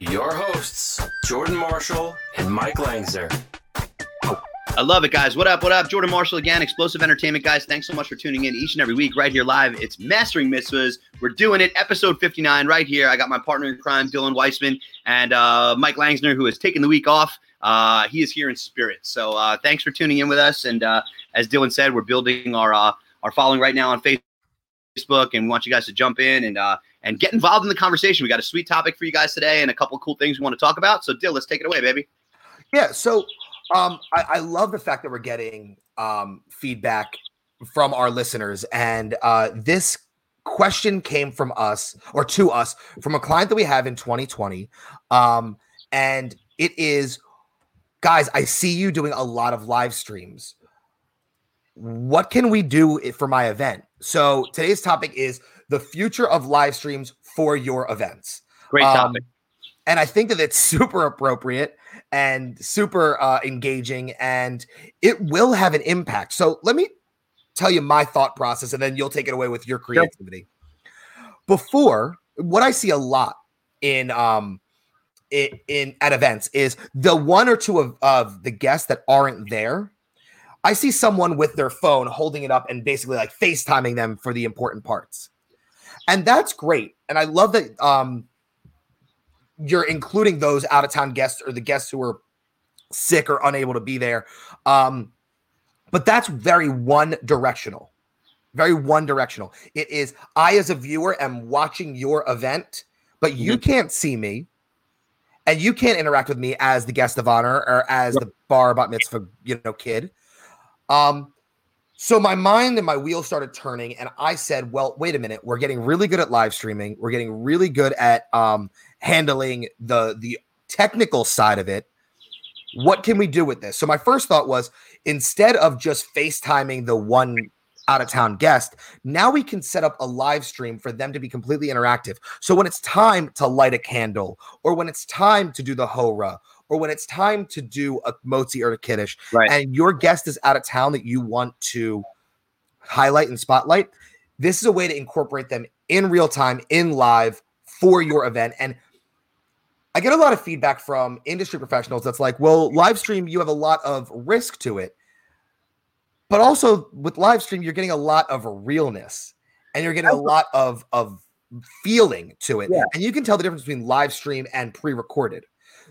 your hosts, Jordan Marshall and Mike Langsner. I love it, guys. What up? What up? Jordan Marshall again, Explosive Entertainment, guys. Thanks so much for tuning in each and every week right here live. It's Mastering Mitzvahs. We're doing it, episode 59, right here. I got my partner in crime, Dylan Weissman, and uh, Mike Langsner, who has taken the week off. Uh, he is here in spirit. So uh, thanks for tuning in with us. And uh, as Dylan said, we're building our uh, our following right now on Facebook, and we want you guys to jump in and uh, and get involved in the conversation. We got a sweet topic for you guys today, and a couple cool things we want to talk about. So, Dill, let's take it away, baby. Yeah. So um, I, I love the fact that we're getting um, feedback from our listeners, and uh, this question came from us or to us from a client that we have in 2020, um, and it is, guys. I see you doing a lot of live streams. What can we do for my event? So today's topic is the future of live streams for your events. Great Um, topic. and I think that it's super appropriate and super uh, engaging, and it will have an impact. So let me tell you my thought process, and then you'll take it away with your creativity. Before, what I see a lot in um in, in at events is the one or two of, of the guests that aren't there. I see someone with their phone holding it up and basically like FaceTiming them for the important parts. And that's great. And I love that um you're including those out of town guests or the guests who are sick or unable to be there. Um, but that's very one directional, very one directional. It is I, as a viewer, am watching your event, but you can't see me and you can't interact with me as the guest of honor or as the bar bat mitzvah, you know, kid. Um, so my mind and my wheels started turning, and I said, "Well, wait a minute. We're getting really good at live streaming. We're getting really good at um, handling the the technical side of it. What can we do with this?" So my first thought was, instead of just FaceTiming the one out of town guest, now we can set up a live stream for them to be completely interactive. So when it's time to light a candle, or when it's time to do the hora, or when it's time to do a motzi or a Kiddush, Right. and your guest is out of town that you want to highlight and spotlight, this is a way to incorporate them in real time, in live for your event. And I get a lot of feedback from industry professionals that's like, well, live stream, you have a lot of risk to it. But also with live stream, you're getting a lot of realness and you're getting a lot of, of feeling to it. Yeah. And you can tell the difference between live stream and pre recorded.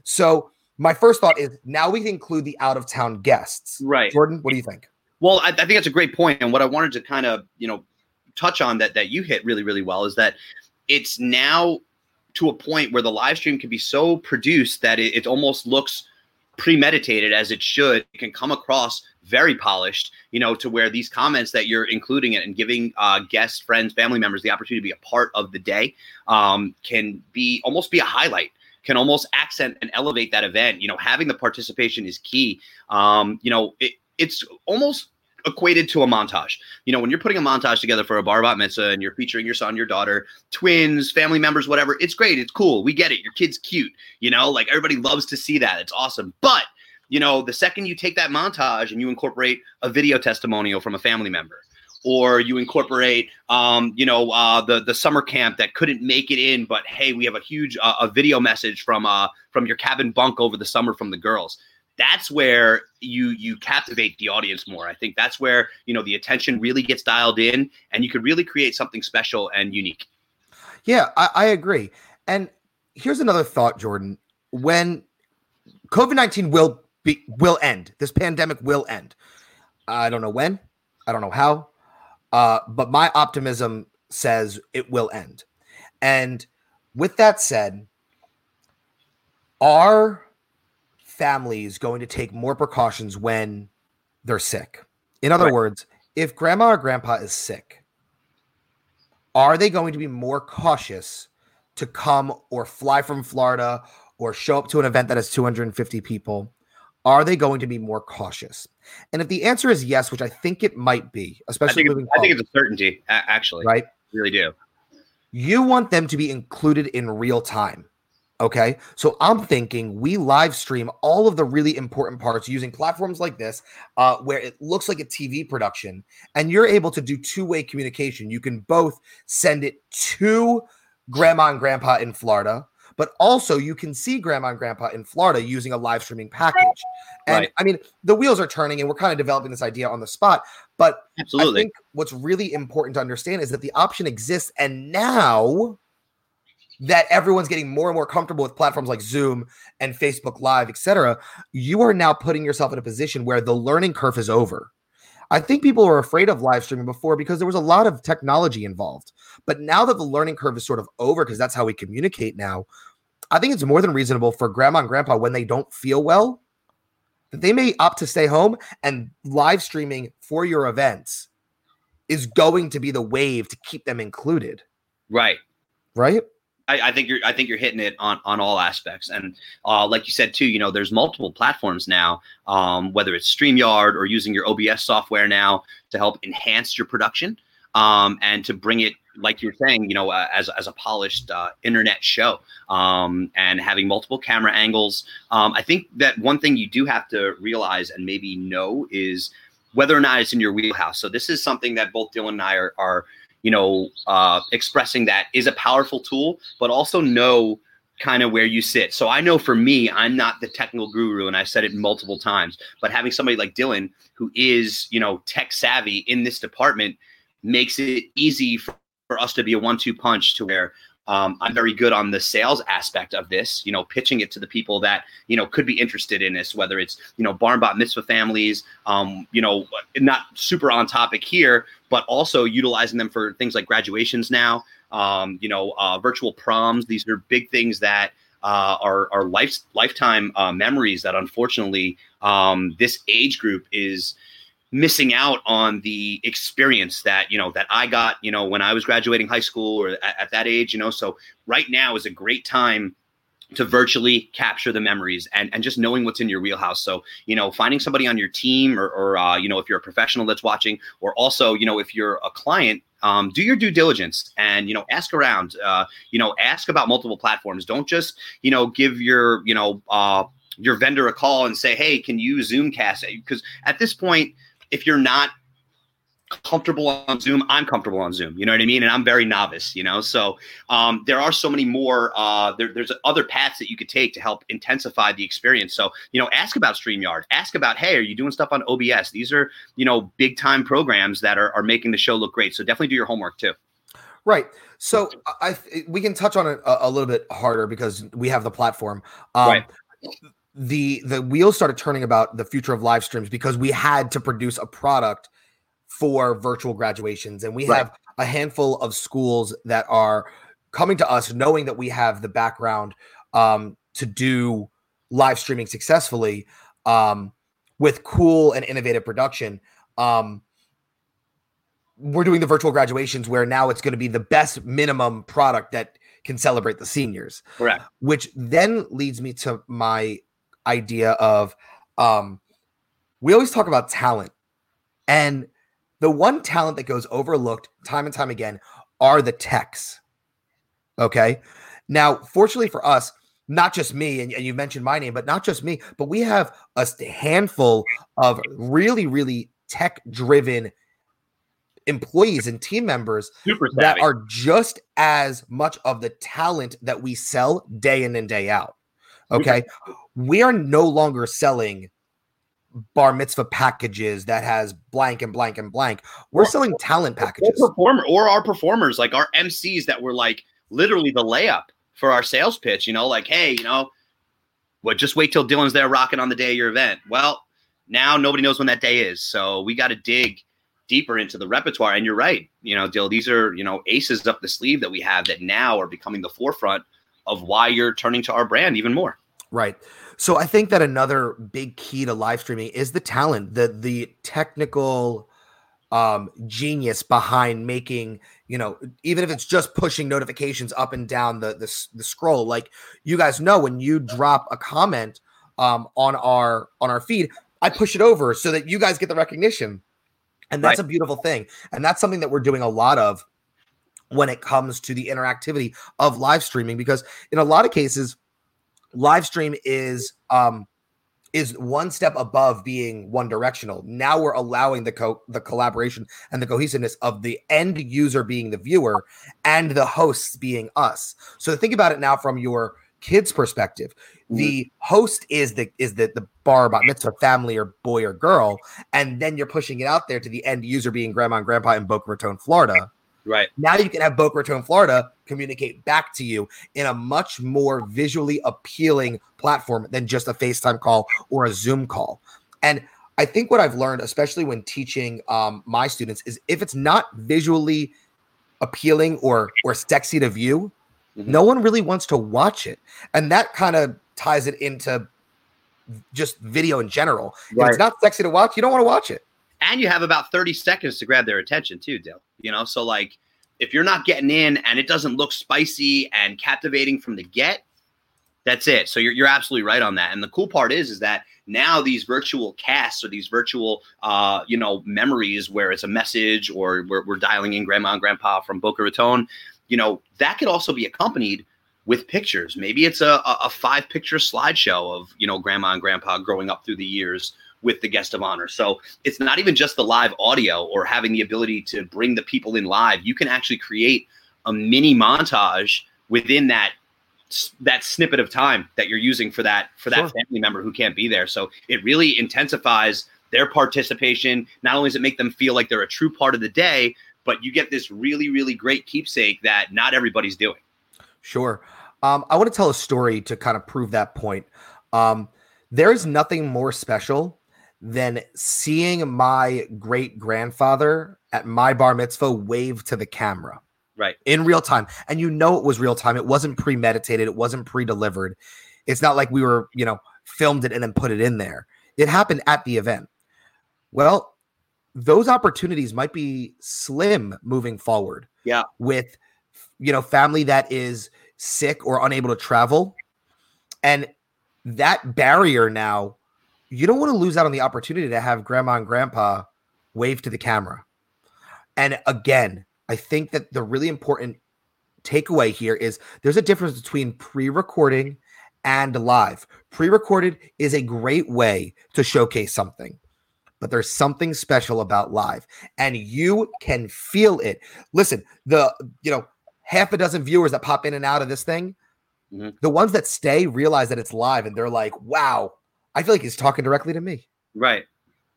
So, my first thought is now we can include the out of town guests. Right. Jordan, what do you think? Well, I, I think that's a great point, and what I wanted to kind of you know touch on that that you hit really really well is that it's now to a point where the live stream can be so produced that it, it almost looks premeditated as it should. It can come across very polished, you know, to where these comments that you're including it and giving uh, guests, friends, family members the opportunity to be a part of the day um, can be almost be a highlight can almost accent and elevate that event. You know, having the participation is key. Um, you know, it, it's almost equated to a montage. You know, when you're putting a montage together for a bar bat mitzvah and you're featuring your son, your daughter, twins, family members, whatever, it's great. It's cool. We get it. Your kid's cute. You know, like everybody loves to see that. It's awesome. But you know, the second you take that montage and you incorporate a video testimonial from a family member, or you incorporate, um, you know, uh, the the summer camp that couldn't make it in, but hey, we have a huge uh, a video message from uh from your cabin bunk over the summer from the girls. That's where you you captivate the audience more. I think that's where you know the attention really gets dialed in, and you could really create something special and unique. Yeah, I, I agree. And here's another thought, Jordan. When COVID 19 will be will end, this pandemic will end. I don't know when, I don't know how, uh, but my optimism says it will end. And with that said, are families going to take more precautions when they're sick? In other Right. words, if grandma or grandpa is sick, are they going to be more cautious to come or fly from Florida or show up to an event that has 250 people? Are they going to be more cautious? And if the answer is yes, which I think it might be, I especially think, moving it's, I think it's a certainty, actually. right? Really do. You want them to be included in real time. Okay. So I'm thinking we live stream all of the really important parts using platforms like this, uh, where it looks like a TV production and you're able to do two way communication. You can both send it to grandma and grandpa in Florida, but also you can see grandma and grandpa in Florida using a live streaming package. And Right. I mean, the wheels are turning and we're kind of developing this idea on the spot, but Absolutely. I think what's really important to understand is that the option exists, and now that everyone's getting more and more comfortable with platforms like Zoom and Facebook Live, etc., you are now putting yourself in a position where the learning curve is over. I think people were afraid of live streaming before because there was a lot of technology involved. But now that the learning curve is sort of over, because that's how we communicate now, I think it's more than reasonable for grandma and grandpa when they don't feel well that they may opt to stay home and live streaming for your events is going to be the wave to keep them included, right. right? I, I think you're I think you're hitting it on on all aspects, and uh, like you said too, you know, there's multiple platforms now, um, whether it's Streamyard or using your OBS software now to help enhance your production, um, and to bring it, like you're saying, you know, uh, as as a polished uh, internet show, um, and having multiple camera angles. Um, I think that one thing you do have to realize and maybe know is whether or not it's in your wheelhouse. So this is something that both Dylan and I are are you know, uh, expressing that is a powerful tool, but also know kind of where you sit. So I know for me, I'm not the technical guru, and I've said it multiple times, but having somebody like Dylan who is, you know, tech savvy in this department makes it easy for, for us to be a one two punch to where um, I'm very good on the sales aspect of this, you know, pitching it to the people that, you know, could be interested in this, whether it's, you know, bar mitzvah families, um, you know, not super on topic here, but also utilizing them for things like graduations now, um, you know, uh, virtual proms. These are big things that uh, are, are life, lifetime uh, memories that unfortunately um, this age group is missing out on the experience that you know that I got you know when I was graduating high school or at, at that age you know so right now is a great time to virtually capture the memories and, and just knowing what's in your wheelhouse. So, you know, finding somebody on your team or, or uh, you know, if you're a professional that's watching, or also, you know, if you're a client, um, do your due diligence and, you know, ask around, uh, you know, ask about multiple platforms. Don't just, you know, give your, you know, uh, your vendor a call and say, hey, can you Zoomcast? Because at this point, if you're not comfortable on Zoom, I'm comfortable on Zoom. You know what I mean? And I'm very novice, you know? So um, there are so many more, uh, there, there's other paths that you could take to help intensify the experience. So, you know, ask about StreamYard, ask about, hey, are you doing stuff on OBS? These are, you know, big time programs that are, are making the show look great. So definitely do your homework too. Right. So I, we can touch on it a, a, little bit harder because we have the platform. Um, Right. The the wheels started turning about the future of live streams because we had to produce a product for virtual graduations, and we Right. have a handful of schools that are coming to us knowing that we have the background um, to do live streaming successfully um, with cool and innovative production. Um, we're doing the virtual graduations where now it's going to be the best minimum product that can celebrate the seniors Correct. which then leads me to my idea of um we always talk about talent and the one talent that goes overlooked time and time again are the techs okay now fortunately for us not just me and, and you mentioned my name but not just me but we have a handful of really really tech driven employees and team members that are just as much of the talent that we sell day in and day out. Okay. We are no longer selling bar mitzvah packages that has blank and blank and blank. We're selling talent or packages. performer or our performers, like our MCs that were like literally the layup for our sales pitch, you know, like, hey, you know, well, just wait till Dylan's there rocking on the day of your event. Well, now nobody knows when that day is. So we got to dig deeper into the repertoire. And you're right, you know, Dill, these are, you know, aces up the sleeve that we have that now are becoming the forefront of why you're turning to our brand even more. Right. So I think that another big key to live streaming is the talent, the the technical um genius behind making, you know, even if it's just pushing notifications up and down the the, the scroll. Like you guys know when you drop a comment um, on our on our feed, I push it over so that you guys get the recognition. And that's Right. a beautiful thing. And that's something that we're doing a lot of when it comes to the interactivity of live streaming because in a lot of cases live stream is um is one step above being one directional. Now we're allowing the co- the collaboration and the cohesiveness of the end user being the viewer and the hosts being us. So think about it now from your kid's perspective. The host is the is the the bar about mitzvah family or boy or girl, and then you're pushing it out there to the end user being grandma and grandpa in Boca Raton, Florida. Right. Now you can have Boca Raton, Florida communicate back to you in a much more visually appealing platform than just a FaceTime call or a Zoom call. And I think what I've learned, especially when teaching um, my students, is if it's not visually appealing or or sexy to view, Mhm. no one really wants to watch it. And that kind of ties it into just video in general. If it's not sexy to watch, you don't want to watch it. and you have about 30 seconds to grab their attention too Dale. you know so like if you're not getting in and it doesn't look spicy and captivating from the get that's it. So you're, you're absolutely right on that. And the cool part is is that now these virtual casts or these virtual uh, you know memories where it's a message or we're, we're dialing in grandma and grandpa from boca raton you know that could also be accompanied with pictures. Maybe it's a, a a five picture slideshow of you know grandma and grandpa growing up through the years with the guest of honor so it's not even just the live audio or having the ability to bring the people in live. You can actually create a mini montage within that that snippet of time that you're using for that for that Sure. family member who can't be there. So it really intensifies their participation. Not only does it make them feel like they're a true part of the day, but you get this really really great keepsake that not everybody's doing. Sure. Um, I want to tell a story to kind of prove that point. Um, there is nothing more special than seeing my great grandfather at my bar mitzvah wave to the camera Right. in real time. And you know it was real time. It wasn't premeditated, it wasn't pre delivered. It's not like we were, you know, filmed it and then put it in there. It happened at the event. Well, those opportunities might be slim moving forward. Yeah. With, you know, family that is sick or unable to travel. And that barrier now, you don't want to lose out on the opportunity to have grandma and grandpa wave to the camera. And again, I think that the really important takeaway here is there's a difference between pre-recording and live. Pre-recorded is a great way to showcase something. But there's something special about live and you can feel it. Listen, the you know, half a dozen viewers that pop in and out of this thing, Mhm. the ones that stay realize that it's live and they're like, "Wow, I feel like he's talking directly to me." Right.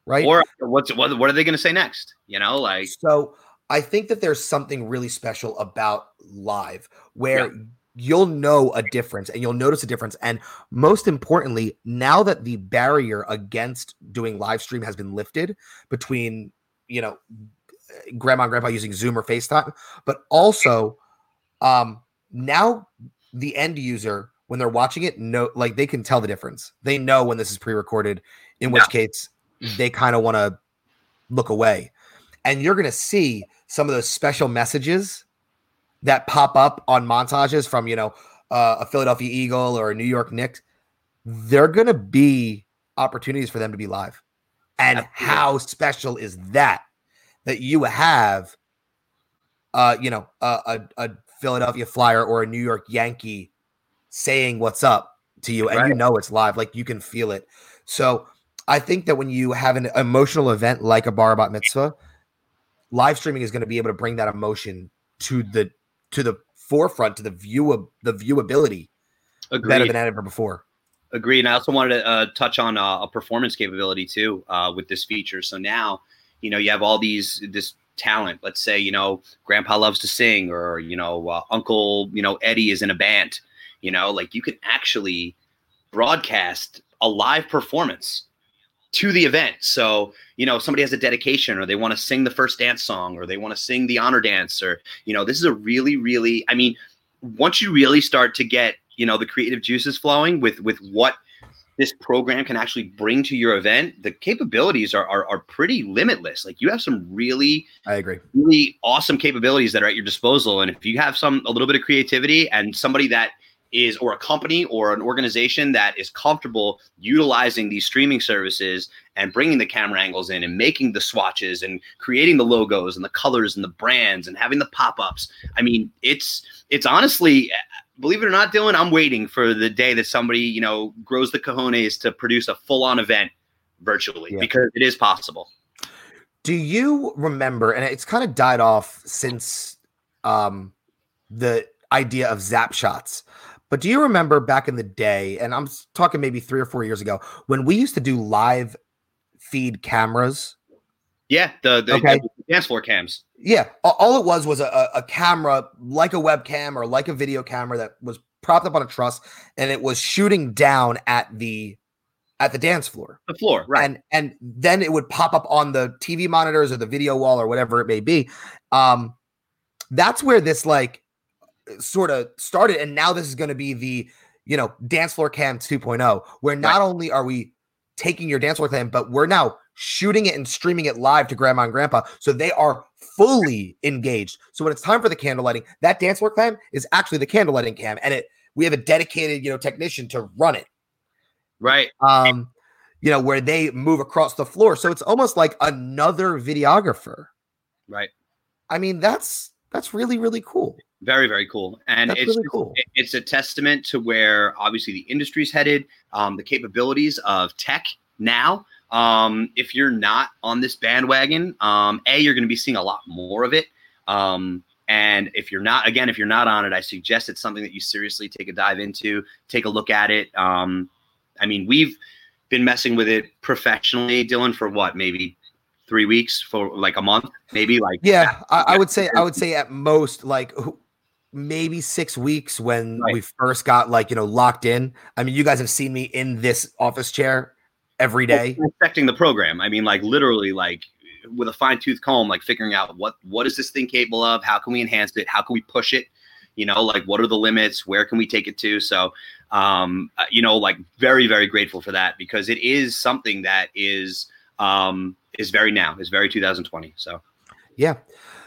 Right? Or what's what, what are they going to say next? You know, like So I think that there's something really special about live where you'll know a difference and you'll notice a difference. And most importantly, now that the barrier against doing live stream has been lifted between, you know, grandma and grandpa using Zoom or FaceTime, but also um now the end user when they're watching it know like they can tell the difference. They know when this is pre-recorded, in which case they kind of want to look away. And you're going to see some of those special messages that pop up on montages from, you know, uh, a Philadelphia Eagle or a New York Knicks. They're going to be opportunities for them to be live. And how special is that? That you have, uh, you know, a, a, a Philadelphia Flyer or a New York Yankee saying what's up to you, and you know it's live, like you can feel it. So I think that when you have an emotional event like a bar bat mitzvah, live streaming is going to be able to bring that emotion to the to the forefront, to the view of the viewability better agreed. than ever before. Agreed. And I also wanted to uh, touch on uh, a performance capability too uh, with this feature. So now, you know, you have all these this talent. Let's say, you know, Grandpa loves to sing, or you know, uh, Uncle, you know, Eddie is in a band. You know, like you can actually broadcast a live performance to the event. So, you know, somebody has a dedication or they want to sing the first dance song or they want to sing the honor dance or, you know, this is a really, really, I mean, once you really start to get, you know, the creative juices flowing with with what this program can actually bring to your event, the capabilities are, are, are pretty limitless. Like you have some really, I agree. really awesome capabilities that are at your disposal. And if you have some, a little bit of creativity and somebody that is or a company or an organization that is comfortable utilizing these streaming services and bringing the camera angles in and making the swatches and creating the logos and the colors and the brands and having the pop-ups i mean it's it's honestly believe it or not dylan i'm waiting for the day that somebody you know grows the cojones to produce a full-on event virtually Yeah. because it is possible Do you remember? And it's kind of died off since um, the idea of zap shots. But do you remember back in the day? And I'm talking maybe three or four years ago when we used to do live feed cameras. yeah the, the, Okay. the dance floor cams Yeah, all it was was a, a a camera like a webcam or like a video camera that was propped up on a truss, and it was shooting down at the at the dance floor. the floor right and and then it would pop up on the TV monitors or the video wall or whatever it may be. Um, that's where this like sort of started, and now this is going to be the you know dance floor cam 2.0, where not only are we taking your dance floor cam, but we're now shooting it and streaming it live to grandma and grandpa, so they are fully engaged. So when it's time for the candle lighting, that dance floor cam is actually the candle lighting cam, and it we have a dedicated you know technician to run it. Right. Um you know where they move across the floor so it's almost like another videographer. Right. I mean that's that's really really cool very very cool and that's it's really cool it- it's a testament to where obviously the industry's headed, um, the capabilities of tech now. Um, if you're not on this bandwagon, um, a you're going to be seeing a lot more of it. Um, and if you're not, again, if you're not on it, I suggest it's something that you seriously take a dive into, take a look at it. Um, I mean, we've been messing with it professionally, Dylan, for what, maybe three weeks, for like a month, maybe like yeah I, I would say i would say at most like maybe six weeks when Right. we first got like you know locked in i mean you guys have seen me in this office chair every day dissecting the program. I mean, like literally, like with a fine tooth comb, like figuring out what what is this thing capable of? How can we enhance it? How can we push it? You know, like what are the limits? Where can we take it to? So, um, uh, you know, like very very grateful for that because it is something that is um is very now is very 2020. So Yeah.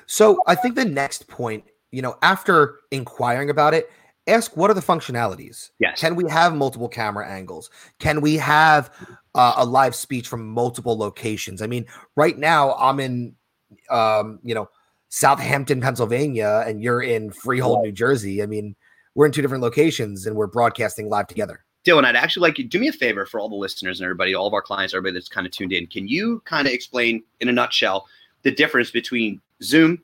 So I think the next point, you know, after inquiring about it, ask what are the functionalities? yes, Can we have multiple camera angles? Can we have uh, a live speech from multiple locations? I mean, right now I'm in, um, you know, Southampton, Pennsylvania, and you're in Freehold, New Jersey. I mean, we're in two different locations and we're broadcasting live together. Dylan, I'd actually like you do me a favor for all the listeners and everybody, all of our clients, everybody that's kind of tuned in. Can you kind of explain in a nutshell the difference between Zoom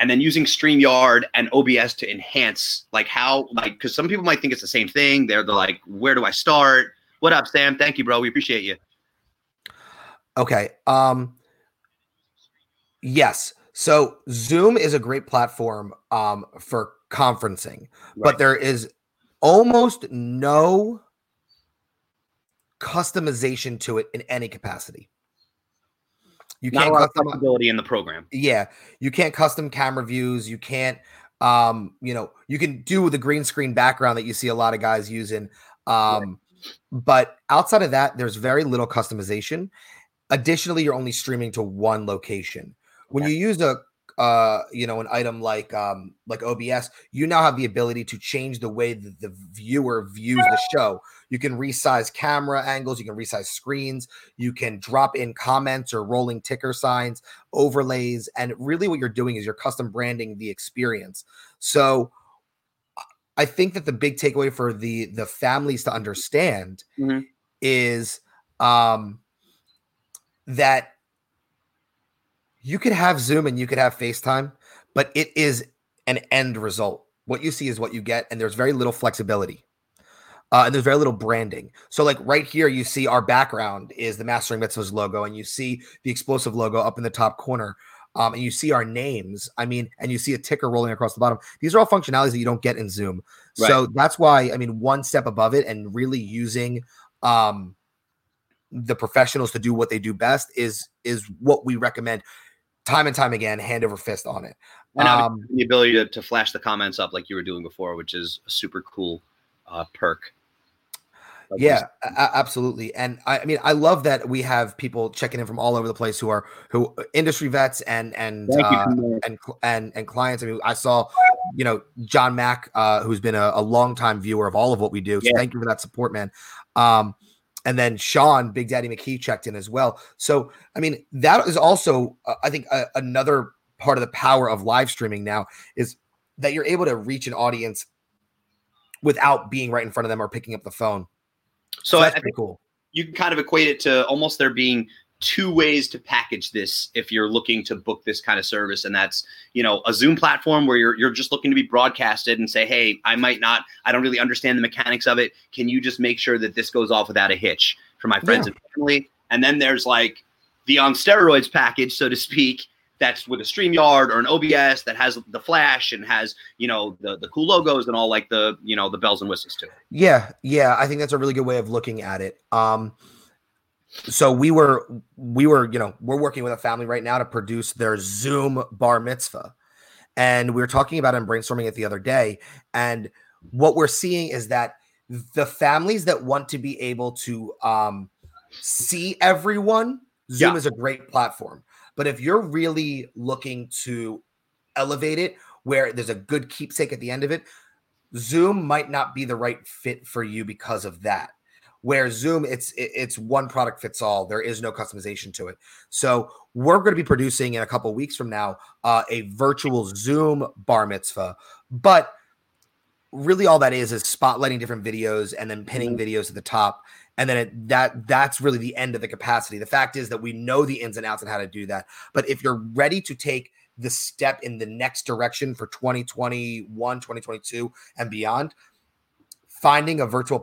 and then using StreamYard and OBS to enhance, like how, like, because some people might think it's the same thing. They're, they're like, where do I start? What up, Sam? Thank you, bro. We appreciate you. Okay. Um yes. So Zoom is a great platform um for conferencing, Right. but there is almost no customization to it in any capacity. You Not a can't lot custom flexibility in the program. yeah, you can't custom camera views, you can't um you know, you can do the green screen background that you see a lot of guys using um but outside of that there's very little customization. Additionally, you're only streaming to one location. When you use a uh you know an item like um like OBS, you now have the ability to change the way that the viewer views the show. You can resize camera angles, you can resize screens, you can drop in comments or rolling ticker signs, overlays, and really what you're doing is you're custom branding the experience. So I think that the big takeaway for the the families to understand Mhm. is um that you could have Zoom and you could have FaceTime, but it is an end result. What you see is what you get, and there's very little flexibility. Uh, and there's very little branding. So, like right here, you see our background is the Mastering Mitzvahs logo, and you see the explosive logo up in the top corner. Um, and you see our names. I mean, and you see a ticker rolling across the bottom. These are all functionalities that you don't get in Zoom. So that's why I mean, one step above it and really using um the professionals to do what they do best is is what we recommend time and time again, hand over fist on it. And Um, the ability to, to flash the comments up like you were doing before, which is a super cool uh, perk. This. yeah, a- a- absolutely. And I, I mean, I love that we have people checking in from all over the place who are who industry vets and and uh, and and and clients. I mean, I saw you know, John Mack, uh, who's been a, a longtime viewer of all of what we do. So Yeah. thank you for that support, man. Um, and then Sean, Big Daddy McKee checked in as well. So, I mean, that is also, uh, I think, uh, another part of the power of live streaming now is that you're able to reach an audience without being right in front of them or picking up the phone. So, So that's I think cool. you can kind of equate it to almost there being two ways to package this if you're looking to book this kind of service and that's you know a zoom platform where you're, you're just looking to be broadcasted and say hey i might not i don't really understand the mechanics of it. Can you just make sure that this goes off without a hitch for my friends and family? And then there's like the on steroids package so to speak that's with a StreamYard or an OBS that has the flash and has, you know, the, the cool logos and all like the, you know, the bells and whistles too. Yeah, yeah, I think that's a really good way of looking at it. Um, so we were we were you know we're working with a family right now to produce their Zoom bar mitzvah, and we were talking about it and brainstorming it the other day. And what we're seeing is that the families that want to be able to um, see everyone, Zoom Yeah. is a great platform. But if you're really looking to elevate it, where there's a good keepsake at the end of it, Zoom might not be the right fit for you because of that. Where Zoom, it's it's one product fits all. There is no customization to it. So we're going to be producing in a couple weeks from now uh, a virtual Zoom bar mitzvah, but really all that is is spotlighting different videos and then pinning videos at the top and then it, that that's really the end of the capacity. The fact is that we know the ins and outs and how to do that. But if you're ready to take the step in the next direction for 2021 2022 and beyond finding a virtual